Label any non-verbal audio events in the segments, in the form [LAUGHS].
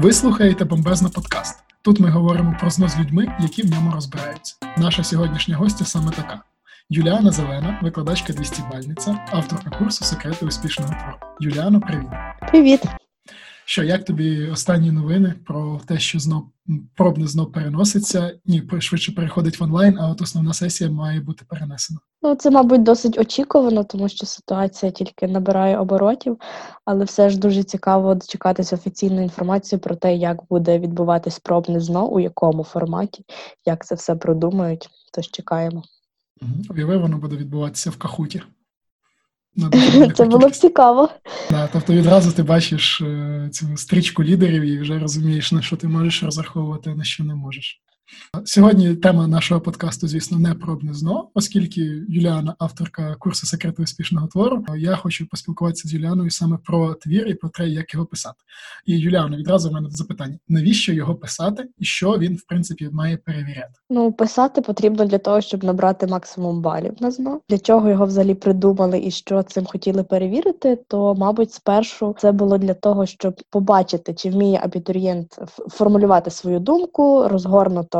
Ви слухаєте бомбезно подкаст. Тут ми говоримо про ЗНО з людьми, які в ньому розбираються. Наша сьогоднішня гостя саме така: Юліана Зелена, викладачка 200 бальниця, авторка курсу Секрети успішного твору. Юліано, привіт. Привіт. Що, як тобі останні новини про те, що знов пробне знов переноситься? Ні, швидше переходить в онлайн, а от основна сесія має бути перенесена. Ну, це, мабуть, досить очікувано, тому що ситуація тільки набирає оборотів, але все ж дуже цікаво дочекатися офіційної інформації про те, як буде відбуватись пробне ЗНО, у якому форматі, як це все продумають. Тож чекаємо. Уяви, воно буде відбуватися в Кахуті. Це було б цікаво. Да, Тобто відразу ти бачиш е, цю стрічку лідерів і вже розумієш, на що ти можеш розраховувати, а на що не можеш. Сьогодні тема нашого подкасту, звісно, не про ЗНО, оскільки Юліана, авторка курсу секрети успішного твору, я хочу поспілкуватися з Юліаною саме про твір і про те, як його писати. І Юліана, відразу в мене запитання: навіщо його писати, і що він в принципі має перевіряти? Ну, писати потрібно для того, щоб набрати максимум балів на ЗНО. Для чого його взагалі придумали і що цим хотіли перевірити, то мабуть, спершу це було для того, щоб побачити, чи вміє абітурієнт формулювати свою думку, розгорнуто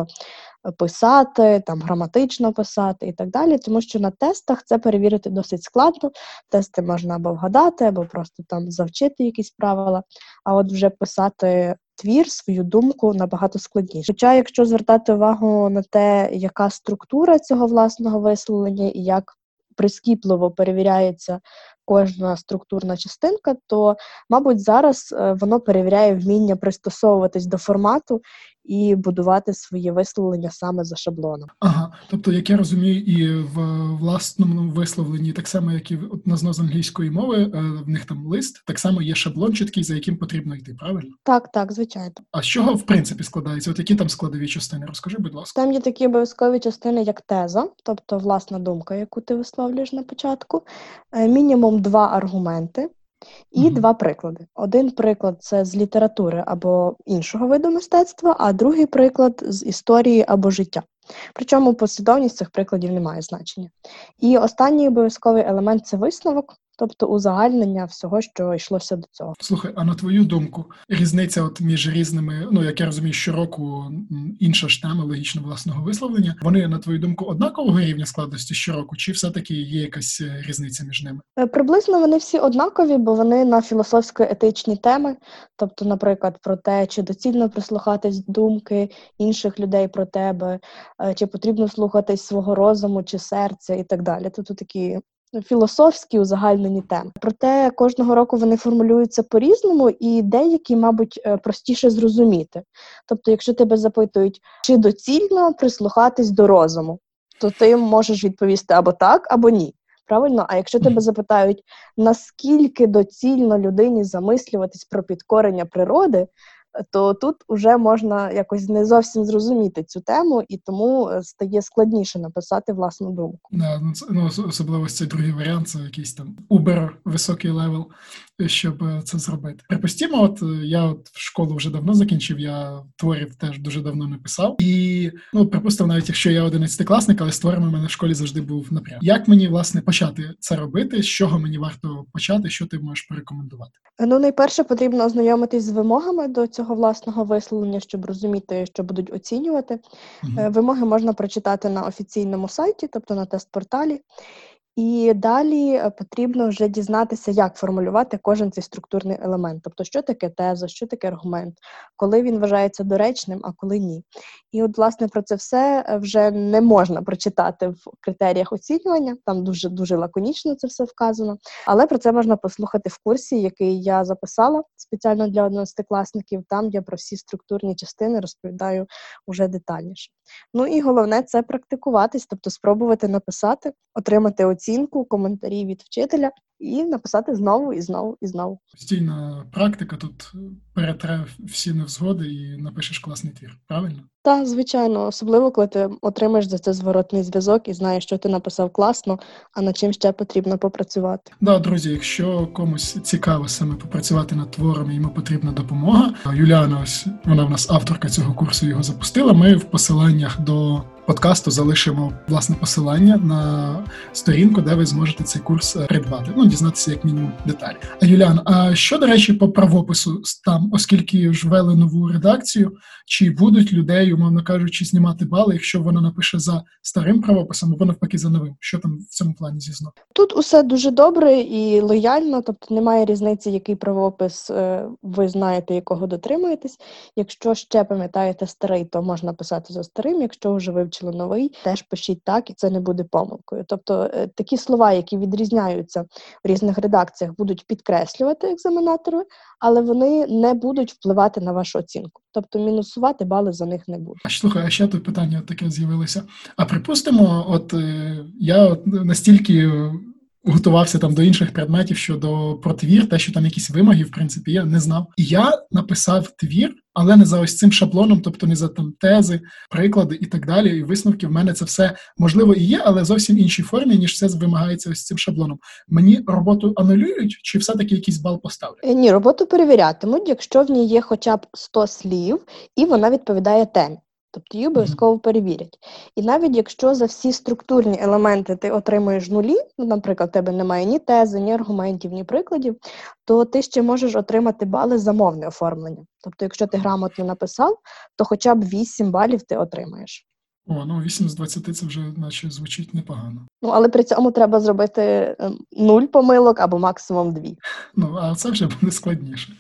писати, там граматично писати і так далі, тому що на тестах це перевірити досить складно. Тести можна або вгадати, або просто там завчити якісь правила, а от вже писати. Твір, свою думку набагато складніше. Хоча, якщо звертати увагу на те, яка структура цього власного висловлення і як прискіпливо перевіряється кожна структурна частинка, то, мабуть, зараз е, воно перевіряє вміння пристосовуватись до формату і будувати своє висловлення саме за шаблоном. Ага, тобто, як я розумію, і в власному висловленні, так само, як і на з англійської мови, е, в них там лист, так само є шаблон чіткий, за яким потрібно йти, правильно? Так, так, звичайно. А з чого в принципі складається? От які там складові частини? Розкажи, будь ласка. Там є такі обов'язкові частини, як теза, тобто власна думка, яку ти висловлюєш на початку, е, мінімум два аргументи. І mm-hmm. два приклади. Один приклад це з літератури або іншого виду мистецтва, а другий приклад з історії або життя. Причому послідовність цих прикладів не має значення. І останній обов'язковий елемент це висновок, тобто узагальнення всього, що йшлося до цього. Слухай, а на твою думку, різниця от між різними, ну як я розумію, щороку інша ж тема логічно власного висловлення. Вони на твою думку однакового рівня складності щороку, чи все-таки є якась е, різниця між ними? Е, приблизно вони всі однакові, бо вони на філософсько-етичні теми, тобто, наприклад, про те, чи доцільно прислухатись думки інших людей про тебе, е, чи потрібно слухатись свого розуму чи серця, і так далі. Тобто такі філософські узагальнені теми. Проте кожного року вони формулюються по-різному, і деякі, мабуть, е, простіше зрозуміти. Тобто, якщо тебе запитують, чи доцільно прислухатись до розуму, то ти можеш відповісти або так, або ні. Правильно, а якщо тебе запитають, наскільки доцільно людині замислюватись про підкорення природи, то тут вже можна якось не зовсім зрозуміти цю тему, і тому е, стає складніше написати власну думку. Да, ну, ну особливо цей другий варіант, це якийсь там uber високий level щоб е, це зробити. Припустімо, от е, я от школу вже давно закінчив, я творів теж дуже давно не писав. І ну припустимо, навіть якщо я одинадцятикласник, але з творами в мене в школі завжди був напрям. Як мені власне почати це робити? З чого мені варто почати? Що ти можеш порекомендувати? Ну найперше потрібно ознайомитись з вимогами до цього власного висловлення, щоб розуміти, що будуть оцінювати. Угу. Вимоги можна прочитати на офіційному сайті, тобто на тест-порталі. І далі е, потрібно вже дізнатися, як формулювати кожен цей структурний елемент, тобто, що таке теза, що таке аргумент, коли він вважається доречним, а коли ні. І от, власне, про це все е, вже не можна прочитати в критеріях оцінювання, там дуже дуже лаконічно це все вказано. Але про це можна послухати в курсі, який я записала спеціально для одинадцятикласників. Там я про всі структурні частини розповідаю вже детальніше. Ну і головне це практикуватись, тобто спробувати написати, отримати оцінку, коментарі від вчителя і написати знову і знову і знову. Постійна практика тут перетре всі невзгоди і напишеш класний твір. Правильно? Так, звичайно, особливо коли ти отримаєш за це зворотний зв'язок і знаєш, що ти написав класно, а над чим ще потрібно попрацювати. Да, друзі, якщо комусь цікаво саме попрацювати над твором, йому потрібна допомога. Юліана, ось вона в нас авторка цього курсу його запустила. Ми в посиланнях до подкасту залишимо власне посилання на сторінку, де ви зможете цей курс придбати. Ну, дізнатися як мінімум деталі. А Юліан, а що до речі, по правопису там, оскільки ж ввели нову редакцію, чи будуть людей, умовно кажучи, знімати бали, якщо вона напише за старим правописом, або навпаки за новим? Що там в цьому плані зізно? Тут усе дуже добре і лояльно, тобто немає різниці, який правопис е, ви знаєте, якого дотримуєтесь. Якщо ще пам'ятаєте старий, то можна писати за старим. Якщо вже вивчили новий, теж пишіть так, і це не буде помилкою. Тобто е, такі слова, які відрізняються в різних редакціях, будуть підкреслювати екзаменатори, але вони не будуть впливати на вашу оцінку. Тобто мінусувати бали за них не буде. А слухай, а ще тут питання таке з'явилося. А припустимо, от е, я от настільки готувався там до інших предметів щодо про твір, те, що там якісь вимоги, в принципі, я не знав. І я написав твір, але не за ось цим шаблоном, тобто не за там тези, приклади і так далі. І висновки в мене це все можливо і є, але зовсім іншій формі, ніж це вимагається ось цим шаблоном. Мені роботу анулюють, чи все-таки якийсь бал поставлять? Е, ні, роботу перевірятимуть, якщо в ній є хоча б 100 слів, і вона відповідає темі. Тобто її обов'язково перевірять. І навіть якщо за всі структурні елементи ти отримуєш нулі, ну, наприклад, у тебе немає ні тези, ні аргументів, ні прикладів, то ти ще можеш отримати бали за мовне оформлення. Тобто, якщо ти грамотно написав, то хоча б 8 балів ти отримаєш. О, ну 8 з 20 це вже наче звучить непогано. Ну, але при цьому треба зробити ем, нуль помилок або максимум дві. Ну, а це вже буде складніше.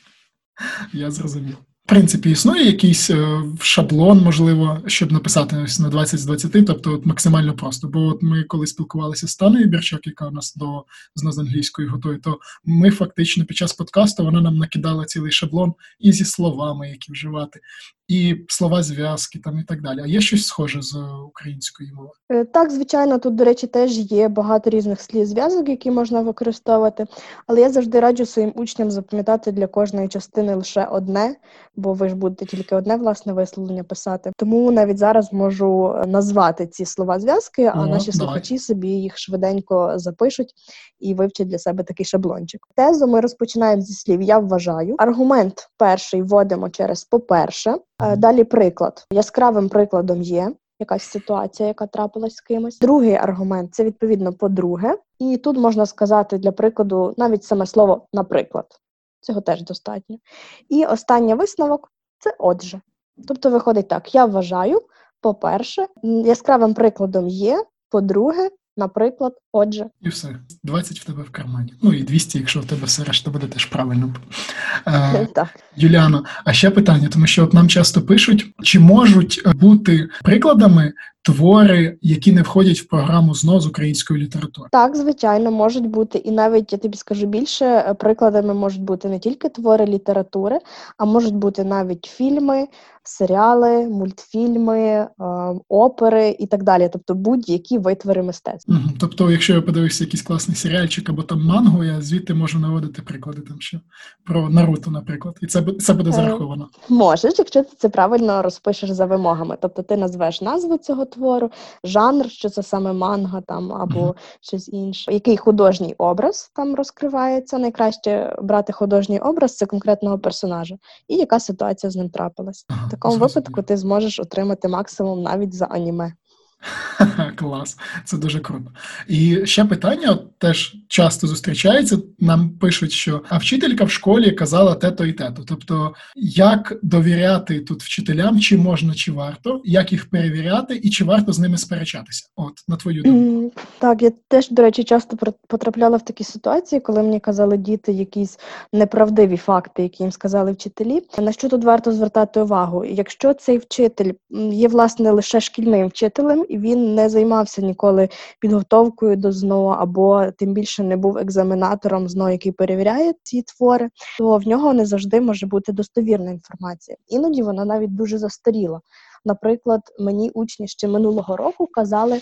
Я зрозумів принципі існує якийсь е, шаблон, можливо, щоб написати на 20 з 20, тобто от максимально просто. Бо от ми коли спілкувалися з Таною Бірчак, яка у нас до з англійської готує, то ми фактично під час подкасту вона нам накидала цілий шаблон і зі словами, які вживати, і слова зв'язки там і так далі. А є щось схоже з української мови? Е, так, звичайно, тут, до речі, теж є багато різних слів зв'язок, які можна використовувати, але я завжди раджу своїм учням запам'ятати для кожної частини лише одне, бо ви ж будете тільки одне власне висловлення писати. Тому навіть зараз можу назвати ці слова зв'язки, а О, наші давай. слухачі собі їх швиденько запишуть і вивчать для себе такий шаблончик. Тезу ми розпочинаємо зі слів Я вважаю. Аргумент перший вводимо через по-перше. Е, далі приклад. Яскравим прикладом є якась ситуація, яка трапилась з кимось. Другий аргумент це відповідно по-друге. І тут можна сказати для прикладу навіть саме слово наприклад. Цього теж достатньо. І останній висновок це отже. Тобто, виходить так: я вважаю, по-перше, яскравим прикладом є, по-друге, наприклад, отже. І все. 20 в тебе в кармані. Ну і 200, якщо в тебе все решта буде теж правильно. Е, [LAUGHS] так. Юліано, а ще питання, тому що от нам часто пишуть, чи можуть бути прикладами твори, які не входять в програму ЗНО з української літератури? Так, звичайно, можуть бути. І навіть я тобі скажу більше, е, прикладами можуть бути не тільки твори літератури, а можуть бути навіть фільми, серіали, мультфільми, е, опери і так далі. Тобто будь-які витвори мистецтва. Угу. Тобто, якщо я подивився якийсь класний серіальчик або там мангу, я звідти можу наводити приклади там ще про Наруто, наприклад, і це це буде е, зараховано. Е, можеш, якщо ти це правильно розпишеш за вимогами. Тобто ти назвеш назву цього твору, жанр, що це саме манга там або угу. щось інше. Який художній образ там розкривається? Найкраще брати художній образ це конкретного персонажа, і яка ситуація з ним трапилась. Ага, В такому випадку ти зможеш отримати максимум навіть за аніме. [LAUGHS] Клас, це дуже круто. І ще питання теж часто зустрічається. Нам пишуть, що а вчителька в школі казала те-то і те-то. Тобто, як довіряти тут вчителям, чи можна, чи варто, як їх перевіряти, і чи варто з ними сперечатися? От на твою думку. Так, я теж, до речі, часто потрапляла в такі ситуації, коли мені казали діти якісь неправдиві факти, які їм сказали вчителі. На що тут варто звертати увагу? Якщо цей вчитель є власне лише шкільним вчителем і він не займався ніколи підготовкою до ЗНО, або тим більше не був екзаменатором ЗНО, який перевіряє ці твори, то в нього не завжди може бути достовірна інформація. Іноді вона навіть дуже застаріла. Наприклад, мені учні ще минулого року казали е,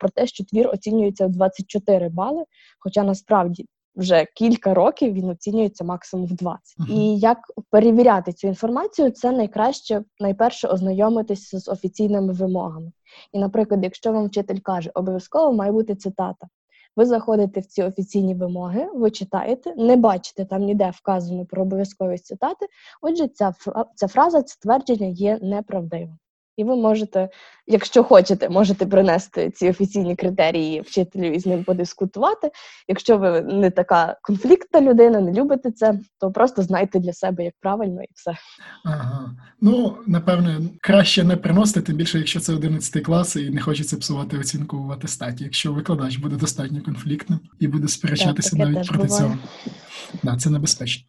про те, що твір оцінюється в 24 бали, хоча насправді вже кілька років він оцінюється максимум в 20. Uh-huh. І як перевіряти цю інформацію, це найкраще найперше ознайомитися з офіційними вимогами. І, наприклад, якщо вам вчитель каже, обов'язково має бути цитата. Ви заходите в ці офіційні вимоги, ви читаєте, не бачите там ніде вказано про обов'язковість цитати. Отже, ця ця фраза, це твердження є неправдивим. І ви можете, якщо хочете, можете принести ці офіційні критерії вчителю і з ним подискутувати. Якщо ви не така конфліктна людина, не любите це, то просто знайте для себе, як правильно, і все. Ага. Ну, напевне, краще не приносити, тим більше, якщо це 11 клас і не хочеться псувати оцінку в атестаті, якщо викладач буде достатньо конфліктним і буде сперечатися Так, навіть проти буває. цього. Да, це небезпечно.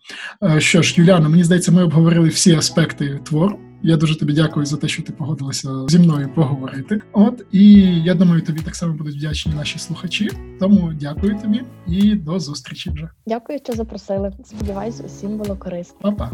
Е, Що ж, Юліана, мені здається, ми обговорили всі аспекти твору. Я дуже тобі дякую за те, що ти погодилася зі мною поговорити. От і я думаю, тобі так само будуть вдячні наші слухачі. Тому дякую тобі і до зустрічі вже. Дякую, що запросили. Сподіваюсь, усім було корисно. Па-па.